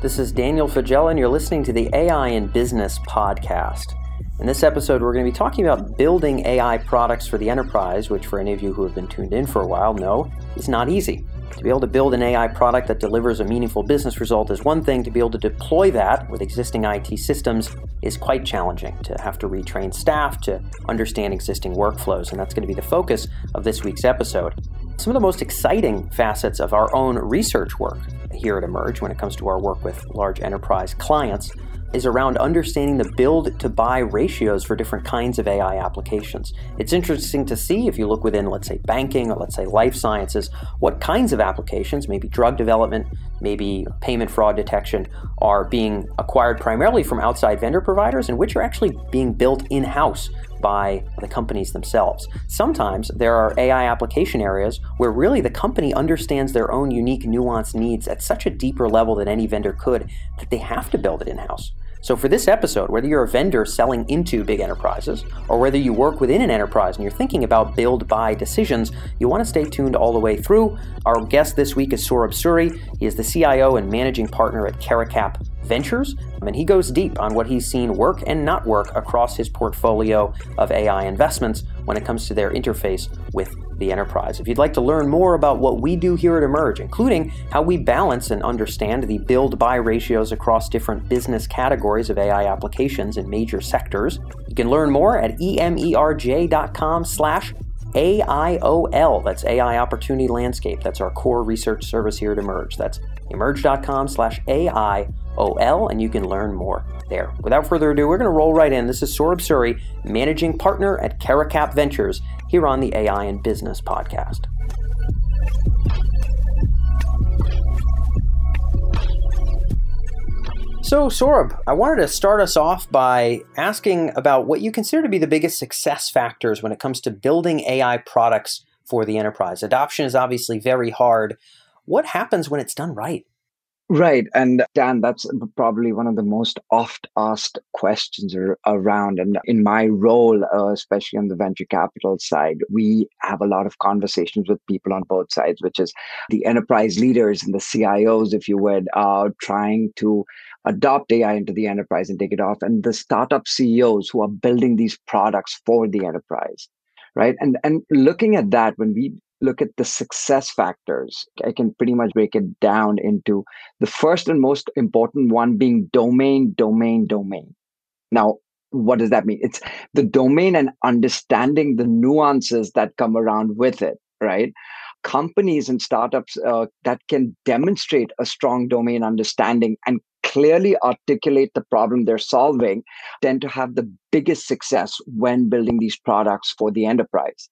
This is Daniel Faggella, and you're listening to the AI in Business podcast. In this episode, we're going to be talking about building AI products for the enterprise, which, for any of you who have been tuned in for a while, know is not easy. To be able to build an AI product that delivers a meaningful business result is one thing. To be able to deploy that with existing IT systems is quite challenging. To have to retrain staff to understand existing workflows, and that's going to be the focus of this week's episode. Some of the most exciting facets of our own research work here at Emerj when it comes to our work with large enterprise clients is around understanding the build to buy ratios for different kinds of AI applications. It's interesting to see if you look within, let's say, banking or let's say life sciences, what kinds of applications, maybe drug development, maybe payment fraud detection, are being acquired primarily from outside vendor providers and which are actually being built in house by the companies themselves. Sometimes there are AI application areas where really the company understands their own unique nuanced needs at such a deeper level than any vendor could that they have to build it in house. So, for this episode, whether you're a vendor selling into big enterprises or whether you work within an enterprise and you're thinking about build buy decisions, you want to stay tuned all the way through. Our guest this week is Saurabh Suri. He is the CIO and managing partner at Caracap Ventures, and he goes deep on what he's seen work and not work across his portfolio of AI investments when it comes to their interface with the enterprise. If you'd like to learn more about what we do here at Emerj, including how we balance and understand the build buy ratios across different business categories of AI applications in major sectors, you can learn more at emerj.com slash AIOL. That's AI Opportunity Landscape. That's our core research service here at Emerj. That's emerj.com slash AIOL, and you can learn more there. Without further ado, we're going to roll right in. This is Saurabh Suri, managing partner at Caracap Ventures, here on the AI and Business podcast. So, Saurabh, I wanted to start us off by asking about what you consider to be the biggest success factors when it comes to building AI products for the enterprise. Adoption is obviously very hard. What happens when it's done right? Right. And Dan, that's probably one of the most oft asked questions around. And in my role, uh, especially on the venture capital side, we have a lot of conversations with people on both sides, which is the enterprise leaders and the CIOs, if you would, are trying to adopt AI into the enterprise and take it off, and the startup CEOs who are building these products for the enterprise. Right. And and looking at that, when we look at the success factors, I can pretty much break it down into the first and most important one being domain, domain, domain. Now, what does that mean? It's the domain and understanding the nuances that come around with it, right? Companies and startups uh, that can demonstrate a strong domain understanding and clearly articulate the problem they're solving tend to have the biggest success when building these products for the enterprise.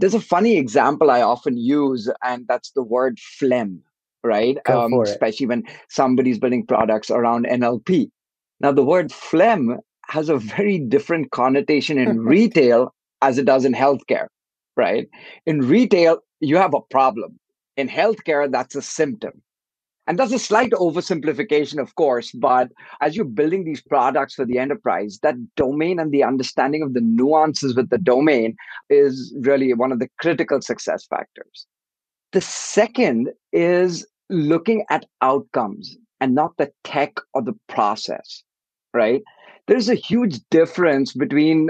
There's a funny example I often use, and that's the word phlegm, right? Um, especially when somebody's building products around NLP. Now, the word phlegm has a very different connotation in retail as it does in healthcare, right? In retail, you have a problem. In healthcare, that's a symptom. And that's a slight oversimplification, of course, but as you're building these products for the enterprise, that domain and the understanding of the nuances with the domain is really one of the critical success factors. The second is looking at outcomes and not the tech or the process, right? There's a huge difference between,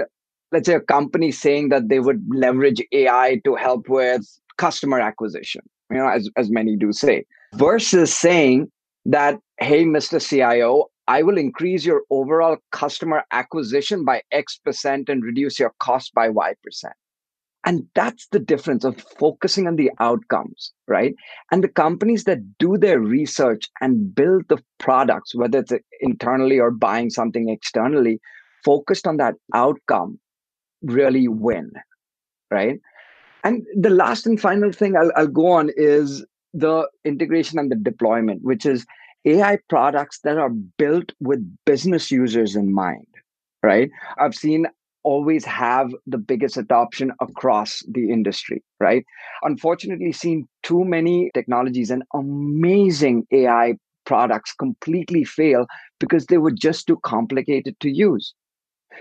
let's say, a company saying that they would leverage AI to help with customer acquisition, you know, as, as many do say versus saying that, hey, Mr. CIO, I will increase your overall customer acquisition by X percent and reduce your cost by Y percent. And that's the difference of focusing on the outcomes, right? And the companies that do their research and build the products, whether it's internally or buying something externally, focused on that outcome really win, right? And the last and final thing I'll, I'll go on is the integration and the deployment, which is AI products that are built with business users in mind, right? I've seen always have the biggest adoption across the industry, right? Unfortunately, seen too many technologies and amazing AI products completely fail because they were just too complicated to use.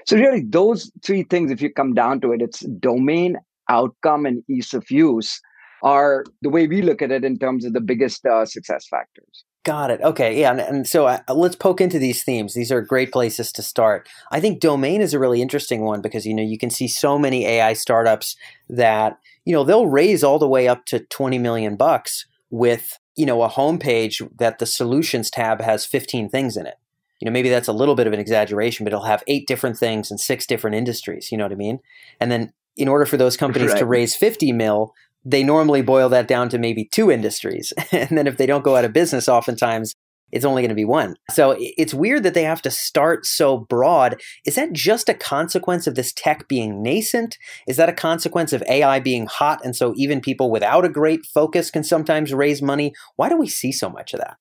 So, really, those three things, if you come down to it, it's domain, outcome, and ease of use are the way we look at it in terms of the biggest uh, success factors. Got it. Okay. Yeah. And, and so uh, let's poke into these themes. These are great places to start. I think domain is a really interesting one because, you know, you can see so many AI startups that, you know, they'll raise all the way up to 20 million bucks with, you know, a homepage that the solutions tab has 15 things in it. You know, maybe that's a little bit of an exaggeration, but it'll have eight different things in six different industries. You know what I mean? And then in order for those companies right. to raise 50 mil, they normally boil that down to maybe two industries. and then if they don't go out of business, oftentimes it's only going to be one. So it's weird that they have to start so broad. Is that just a consequence of this tech being nascent? Is that a consequence of AI being hot? And so even people without a great focus can sometimes raise money? Why do we see so much of that?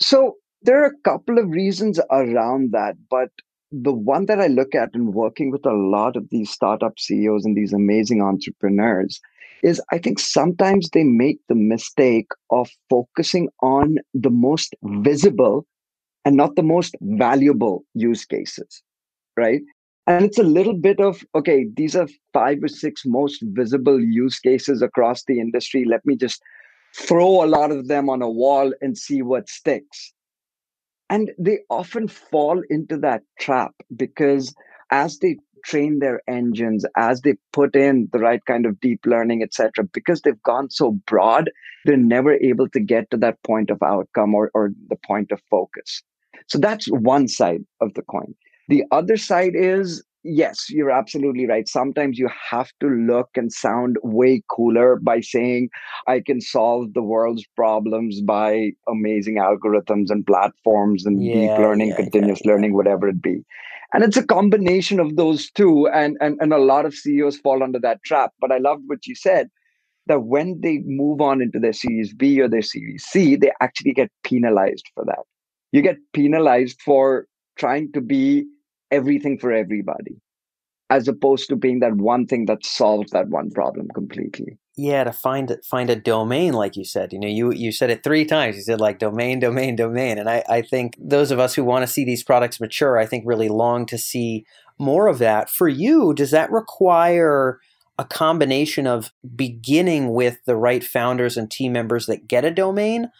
So there are a couple of reasons around that. But the one that I look at in working with a lot of these startup CEOs and these amazing entrepreneurs is I think sometimes they make the mistake of focusing on the most visible and not the most valuable use cases, right? And it's a little bit of, okay, these are five or six most visible use cases across the industry. Let me just throw a lot of them on a wall and see what sticks. And they often fall into that trap because as they train their engines as they put in the right kind of deep learning etc because they've gone so broad they're never able to get to that point of outcome or, or the point of focus. So that's one side of the coin. The other side is yes you're absolutely right. Sometimes you have to look and sound way cooler by saying i can solve the world's problems by amazing algorithms and platforms and yeah, deep learning yeah, continuous learning whatever it be and it's a combination of those two and, and and a lot of ceos fall under that trap. But i loved what you said that when they move on into their series b or their series c they actually get penalized for that. You get penalized for trying to be everything for everybody as opposed to being that one thing that solves that one problem completely. Yeah to find find a domain like you said you know you you said it three times. You said like domain domain domain. And i i think those of us who want to see these products mature i think really long to see more of that. For you does that require a combination of beginning with the right founders and team members that get a domain?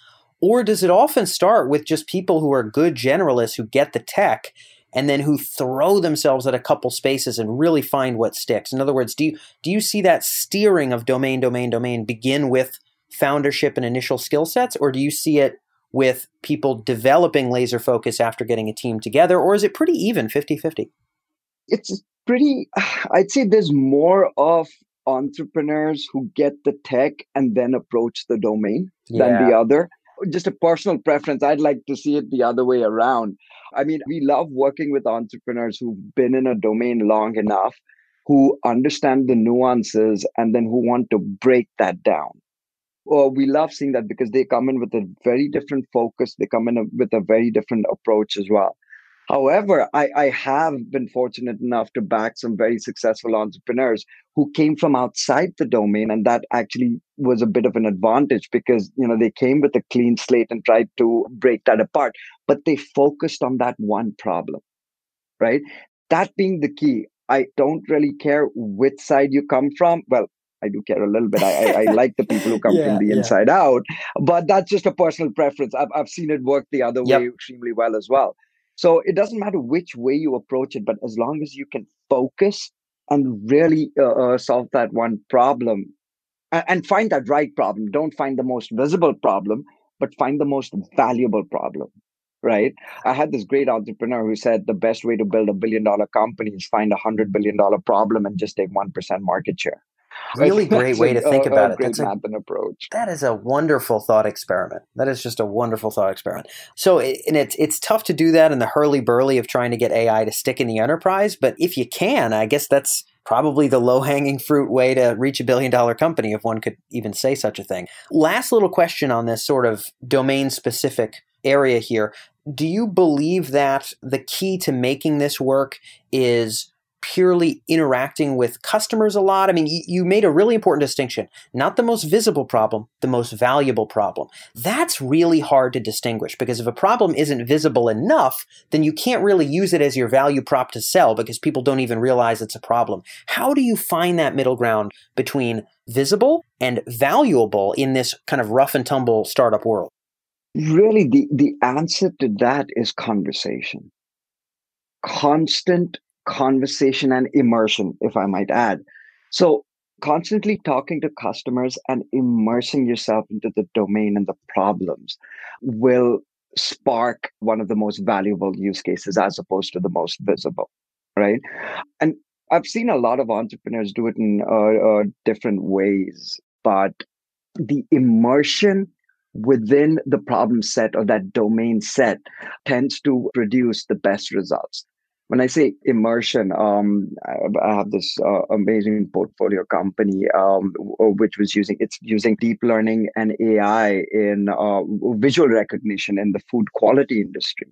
Or does it often start with just people who are good generalists who get the tech and then who throw themselves at a couple spaces and really find what sticks. In other words, do you do you see that steering of domain, domain, domain begin with foundership and initial skill sets, or do you see it with people developing laser focus after getting a team together, or is it pretty even 50-50? It's pretty I'd say there's more of entrepreneurs who get the tech and then approach the domain yeah. than the other just a personal preference. I'd like to see it the other way around. I mean, we love working with entrepreneurs who've been in a domain long enough, who understand the nuances, and then who want to break that down. Well, we love seeing that because they come in with a very different focus. They come in a, with a very different approach as well. However, I, I have been fortunate enough to back some very successful entrepreneurs who came from outside the domain, and that actually was a bit of an advantage because you know they came with a clean slate and tried to break that apart, but they focused on that one problem, right? That being the key. I don't really care which side you come from. Well, I do care a little bit. I, I, I like the people who come yeah, from the yeah. inside out, but that's just a personal preference. I've, I've seen it work the other yep. way extremely well as well. So it doesn't matter which way you approach it, but as long as you can focus and really uh, uh, solve that one problem and, find that right problem, don't find the most visible problem, but find the most valuable problem. Right. I had this great entrepreneur who said the best way to build a billion dollar company is find a hundred billion dollar problem and just take 1% market share. Really great way to think a, about a it. That's a approach. That is a wonderful thought experiment. That is just a wonderful thought experiment. So, and it's it's tough to do that in the hurly burly of trying to get AI to stick in the enterprise. But if you can, I guess that's probably the low hanging fruit way to reach a billion dollar company, if one could even say such a thing. Last little question on this sort of domain specific area here. Do you believe that the key to making this work is purely interacting with customers a lot. I mean, you, made a really important distinction. Not the most visible problem, the most valuable problem. That's really hard to distinguish because if a problem isn't visible enough, then you can't really use it as your value prop to sell because people don't even realize it's a problem. How do you find that middle ground between visible and valuable in this kind of rough and tumble startup world? Really, the, the answer to that is conversation. Constant conversation and immersion, if I might add. So, constantly talking to customers and immersing yourself into the domain and the problems will spark one of the most valuable use cases as opposed to the most visible right and i've seen a lot of entrepreneurs do it in uh, uh, different ways but the immersion within the problem set or that domain set tends to produce the best results when I say immersion, um, I have this uh, amazing portfolio company um, which was using it's using deep learning and AI in uh, visual recognition in the food quality industry,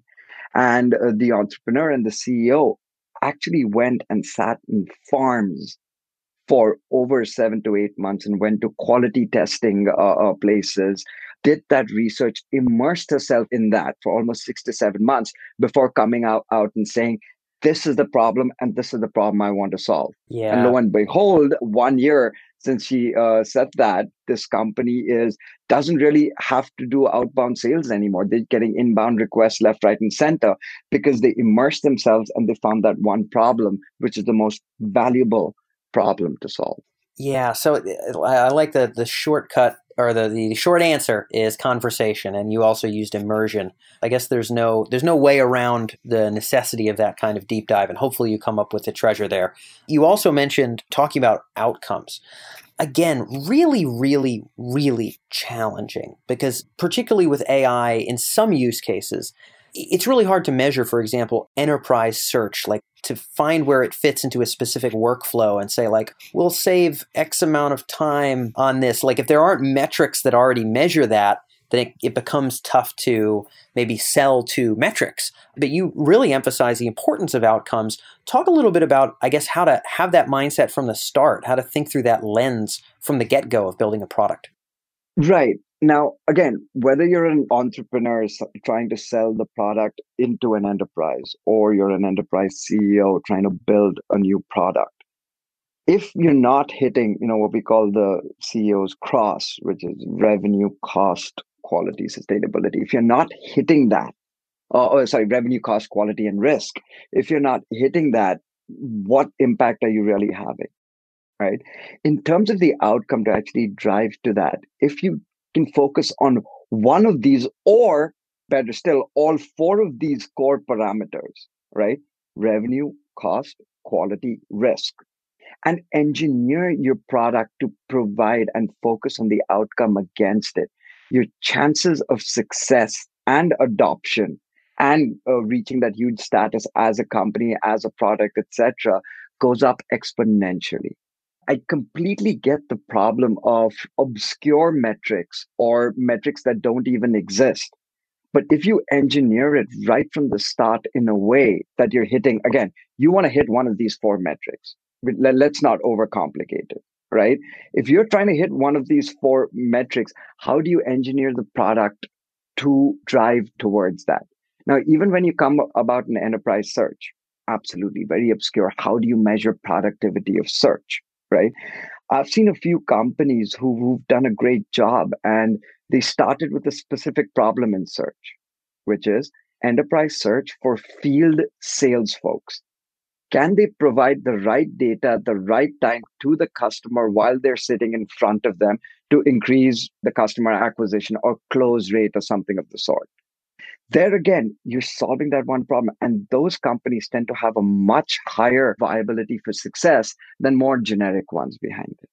and uh, the entrepreneur and the CEO actually went and sat in farms for over seven to eight months and went to quality testing uh, uh, places did that research immersed herself in that for almost six to seven months before coming out, out and saying this is the problem and this is the problem I want to solve. Yeah. And lo and behold, one year since she uh, said that, this company is doesn't really have to do outbound sales anymore. They're getting inbound requests left, right, and center because they immersed themselves and they found that one problem, which is the most valuable problem to solve. Yeah, so uh, I like the the shortcut or the, the short answer is conversation and you also used immersion. I guess there's no there's no way around the necessity of that kind of deep dive and hopefully you come up with the treasure there. You also mentioned talking about outcomes. Again really really really challenging because particularly with ai in some use cases it's really hard to measure for example enterprise search like to find where it fits into a specific workflow and say like we'll save x amount of time on this. Like if there aren't metrics that already measure that then it, it becomes tough to maybe sell to metrics. But you really emphasize the importance of outcomes. Talk a little bit about i guess how to have that mindset from the start how to think through that lens from the get-go of building a product. Right now, again, whether you're an entrepreneur trying to sell the product into an enterprise or you're an enterprise CEO trying to build a new product, if you're not hitting, you know, what we call the CEO's cross, which is revenue, cost, quality, sustainability, if you're not hitting that, uh, oh, sorry, revenue, cost, quality, and risk, if you're not hitting that, what impact are you really having? Right. In terms of the outcome to actually drive to that, if you can focus on one of these or better still all four of these core parameters right? Revenue cost quality risk. And engineer your product to provide and focus on the outcome against it. Your chances of success and adoption and uh, reaching that huge status as a company as a product etc goes up exponentially I completely get the problem of obscure metrics or metrics that don't even exist. But if you engineer it right from the start in a way that you're hitting, again, you want to hit one of these four metrics. Let's not overcomplicate it, right? If you're trying to hit one of these four metrics, how do you engineer the product to drive towards that? Now, even when you come about an enterprise search, absolutely very obscure. How do you measure productivity of search? Right? I've seen a few companies who, who've done a great job and they started with a specific problem in search, which is enterprise search for field sales folks. Can they provide the right data at the right time to the customer while they're sitting in front of them to increase the customer acquisition or close rate or something of the sort? There again, you're solving that one problem. And those companies tend to have a much higher viability for success than more generic ones behind it.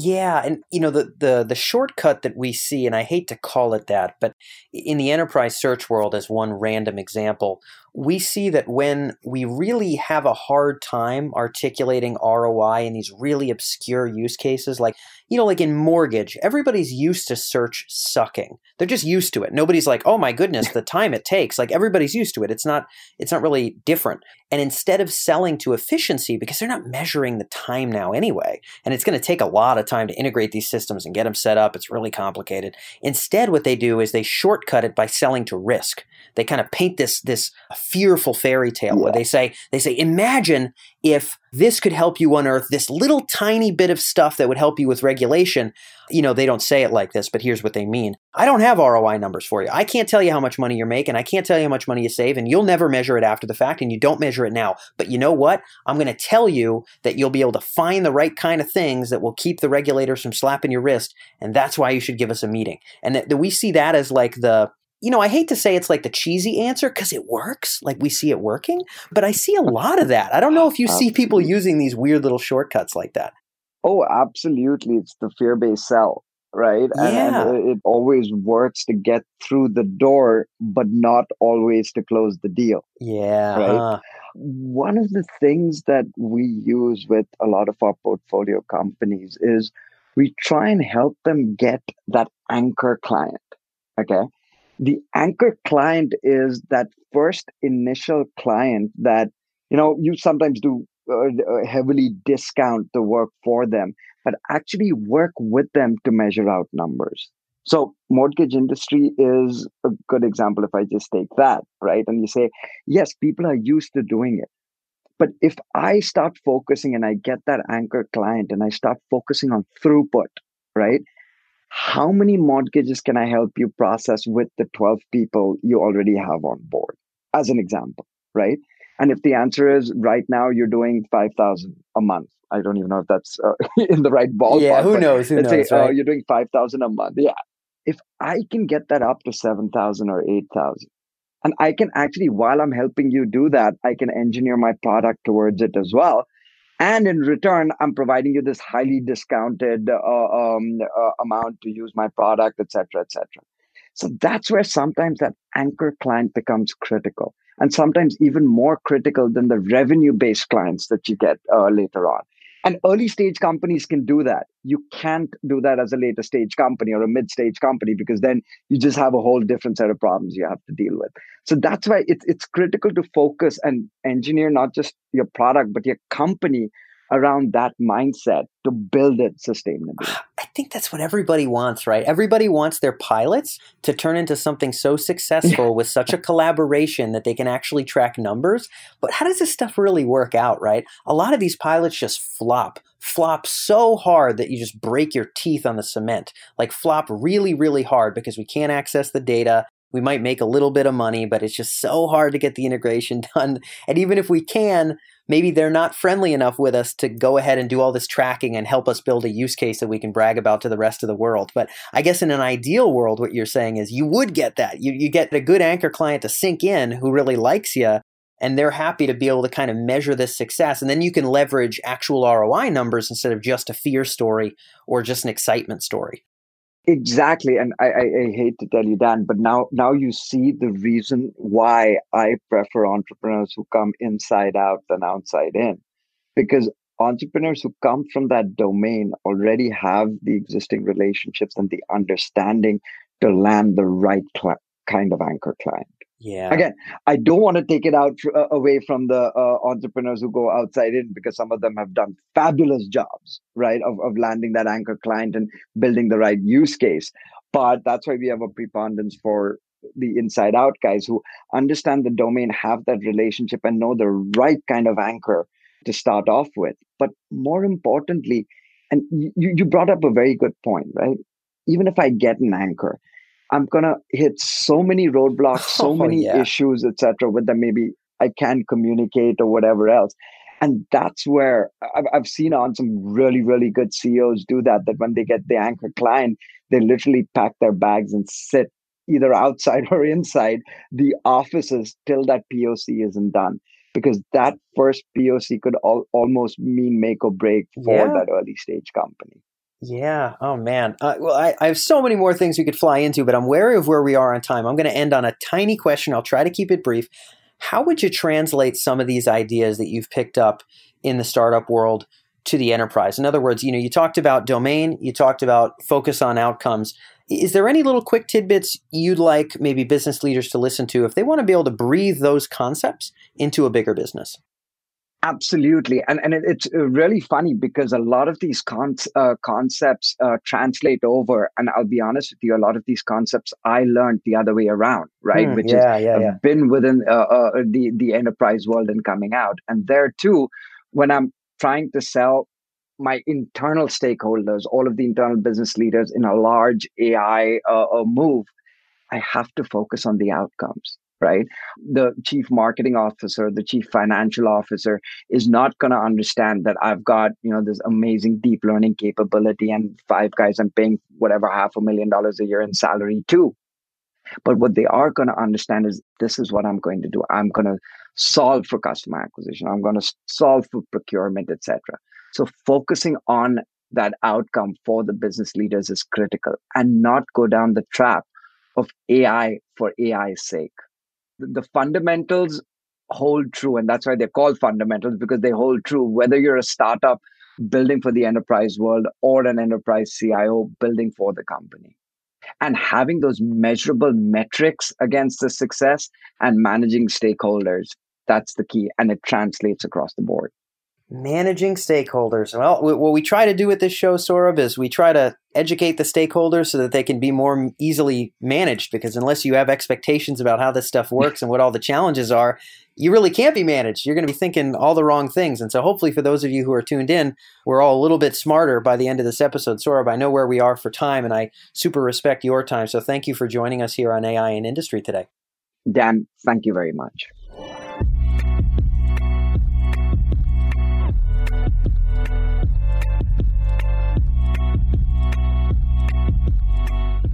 Yeah, and you know the the the shortcut that we see, and I hate to call it that, but in the enterprise search world, as one random example, we see that when we really have a hard time articulating ROI in these really obscure use cases, like, you know, like in mortgage, everybody's used to search sucking. They're just used to it. Nobody's like, oh my goodness, the time it takes. Like everybody's used to it. It's not, it's not really different. And instead of selling to efficiency, because they're not measuring the time now anyway, and it's going to take a lot of time to integrate these systems and get them set up, it's really complicated. Instead, what they do is they shortcut it by selling to risk. They kind of paint this this fearful fairy tale yeah. where they say they say imagine if this could help you unearth this little tiny bit of stuff that would help you with regulation. You know they don't say it like this but here's what they mean. I don't have roi numbers for you. I can't tell you how much money you're making. I can't tell you how much money you save and you'll never measure it after the fact and you don't measure it now. But you know what? I'm going to tell you that you'll be able to find the right kind of things that will keep the regulators from slapping your wrist and that's why you should give us a meeting. And that, that we see that as like the you know, I hate to say it's like the cheesy answer because it works, like we see it working, but I see a lot of that. I don't know if you see people using these weird little shortcuts like that. Oh, absolutely. It's the fear based sell, right? Yeah. And, and, it always works to get through the door, but not always to close the deal. Yeah. Right. Uh-huh. One of the things that we use with a lot of our portfolio companies is we try and help them get that anchor client. Okay the anchor client is that first initial client that you know you sometimes do uh, uh, heavily discount the work for them but actually work with them to measure out numbers. So mortgage industry is a good example if i just take that right? And you say yes people are used to doing it. But if i start focusing and i get that anchor client and i start focusing on throughput right how many mortgages can I help you process with the 12 people you already have on board? As an example, right? And if the answer is right now you're doing 5,000 a month, I don't even know if that's uh, in the right ballpark. Yeah, who knows? Who knows, say right? uh, you're doing 5,000 a month. Yeah. If I can get that up to 7,000 or 8,000, and I can actually, while I'm helping you do that, I can engineer my product towards it as well and in return i'm providing you this highly discounted uh, um, uh, amount to use my product etc etc so that's where sometimes that anchor client becomes critical and sometimes even more critical than the revenue based clients that you get uh, later on and early stage companies can do that. You can't do that as a later stage company or a mid stage company because then you just have a whole different set of problems you have to deal with. So that's why it's, it's critical to focus and engineer not just your product, but your company around that mindset to build it sustainably. I think that's what everybody wants, right? Everybody wants their pilots to turn into something so successful with such a collaboration that they can actually track numbers. But how does this stuff really work out, right? A lot of these pilots just flop, flop so hard that you just break your teeth on the cement. Like flop really, really hard because we can't access the data we might make a little bit of money, but it's just so hard to get the integration done. And even if we can, maybe they're not friendly enough with us to go ahead and do all this tracking and help us build a use case that we can brag about to the rest of the world. But I guess in an ideal world, what you're saying is you would get that. You, you get a good anchor client to sink in who really likes you. And they're happy to be able to kind of measure this success. And then you can leverage actual ROI numbers instead of just a fear story or just an excitement story. Exactly, and I, I, I, hate to tell you, Dan, but now now you see the reason why I prefer entrepreneurs who come inside out than outside in, because entrepreneurs who come from that domain already have the existing relationships and the understanding to land the right cl- kind of anchor client. Yeah. Again, I don't want to take it out uh, away from the uh, entrepreneurs who go outside in because some of them have done fabulous jobs, right, of, of landing that anchor client and building the right use case. But that's why we have a preponderance for the inside out guys who understand the domain, have that relationship, and know the right kind of anchor to start off with. But more importantly, and you, you brought up a very good point, right? Even if I get an anchor, I'm gonna hit so many roadblocks, so oh, many yeah. issues, etc. With them, maybe I can't communicate or whatever else. And that's where I've, I've seen on some really, really good CEOs do that. That when they get the anchor client, they literally pack their bags and sit either outside or inside the offices till that POC isn't done. Because that first POC could al- almost mean make or break for yeah. that early stage company. Yeah. Oh man. Uh, well, I, I, have so many more things we could fly into, but I'm wary of where we are on time. I'm going to end on a tiny question. I'll try to keep it brief. How would you translate some of these ideas that you've picked up in the startup world to the enterprise? In other words, you know, you talked about domain, you talked about focus on outcomes. Is there any little quick tidbits you'd like maybe business leaders to listen to if they want to be able to breathe those concepts into a bigger business? Absolutely, and and it, it's really funny because a lot of these con- uh, concepts uh, translate over, and I'll be honest with you, a lot of these concepts I learned the other way around, right? Hmm, Which yeah, is yeah, yeah. been within uh, uh, the the enterprise world and coming out, and there too, when I'm trying to sell my internal stakeholders, all of the internal business leaders in a large AI uh, uh, move, I have to focus on the outcomes right? The chief marketing officer, the chief financial officer is not going to understand that I've got, you know, this amazing deep learning capability and five guys I'm paying whatever half a million dollars a year in salary to. But what they are going to understand is this is what I'm going to do. I'm going to solve for customer acquisition. I'm going to solve for procurement, etc. So focusing on that outcome for the business leaders is critical and not go down the trap of AI for AI's sake the fundamentals hold true and that's why they're called fundamentals because they hold true. Whether you're a startup building for the enterprise world or an enterprise cio building for the company. And having those measurable metrics against the success and managing stakeholders that's the key and it translates across the board Managing stakeholders. Well, what we try to do with this show, Saurabh, is we try to educate the stakeholders so that they can be more easily managed. Because unless you have expectations about how this stuff works and what all the challenges are, you really can't be managed. You're going to be thinking all the wrong things. And so, hopefully, for those of you who are tuned in, we're all a little bit smarter by the end of this episode. Saurabh, I know where we are for time, and I super respect your time. So, thank you for joining us here on AI and Industry today. Dan, thank you very much.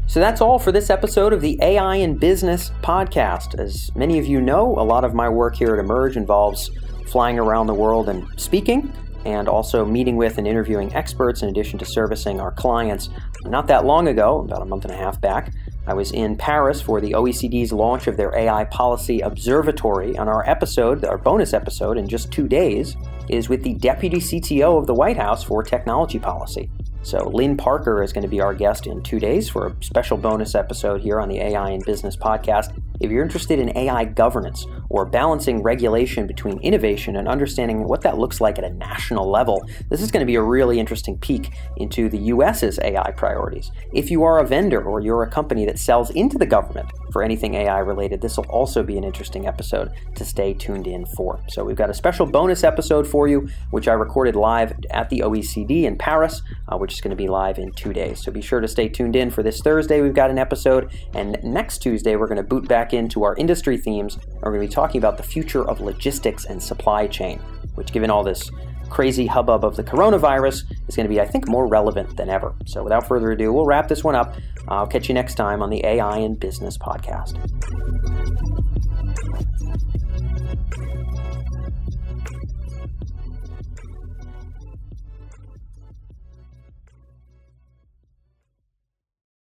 So that's all for this episode of the AI in Business podcast. As many of you know, a lot of my work here at Emerj involves flying around the world and speaking, and also meeting with and interviewing experts in addition to servicing our clients. Not that long ago, about a month and a half back, I was in Paris for the OECD's launch of their AI Policy Observatory, and our episode, our bonus episode in just two days, is with the Deputy CTO of the White House for Technology Policy. So, Lynne Parker is going to be our guest in two days for a special bonus episode here on the AI in Business podcast. If you're interested in AI governance or balancing regulation between innovation and understanding what that looks like at a national level, this is going to be a really interesting peek into the US's AI priorities. If you are a vendor or you're a company that sells into the government for anything AI related, this will also be an interesting episode to stay tuned in for. So, we've got a special bonus episode for you, which I recorded live at the OECD in Paris, uh, which is going to be live in two days. So, be sure to stay tuned in for this Thursday. We've got an episode, and next Tuesday, we're going to boot back into our industry themes. We're going to be talking about the future of logistics and supply chain, which, given all this crazy hubbub of the coronavirus, is going to be, I think, more relevant than ever. So, without further ado, we'll wrap this one up. I'll catch you next time on the AI and Business podcast.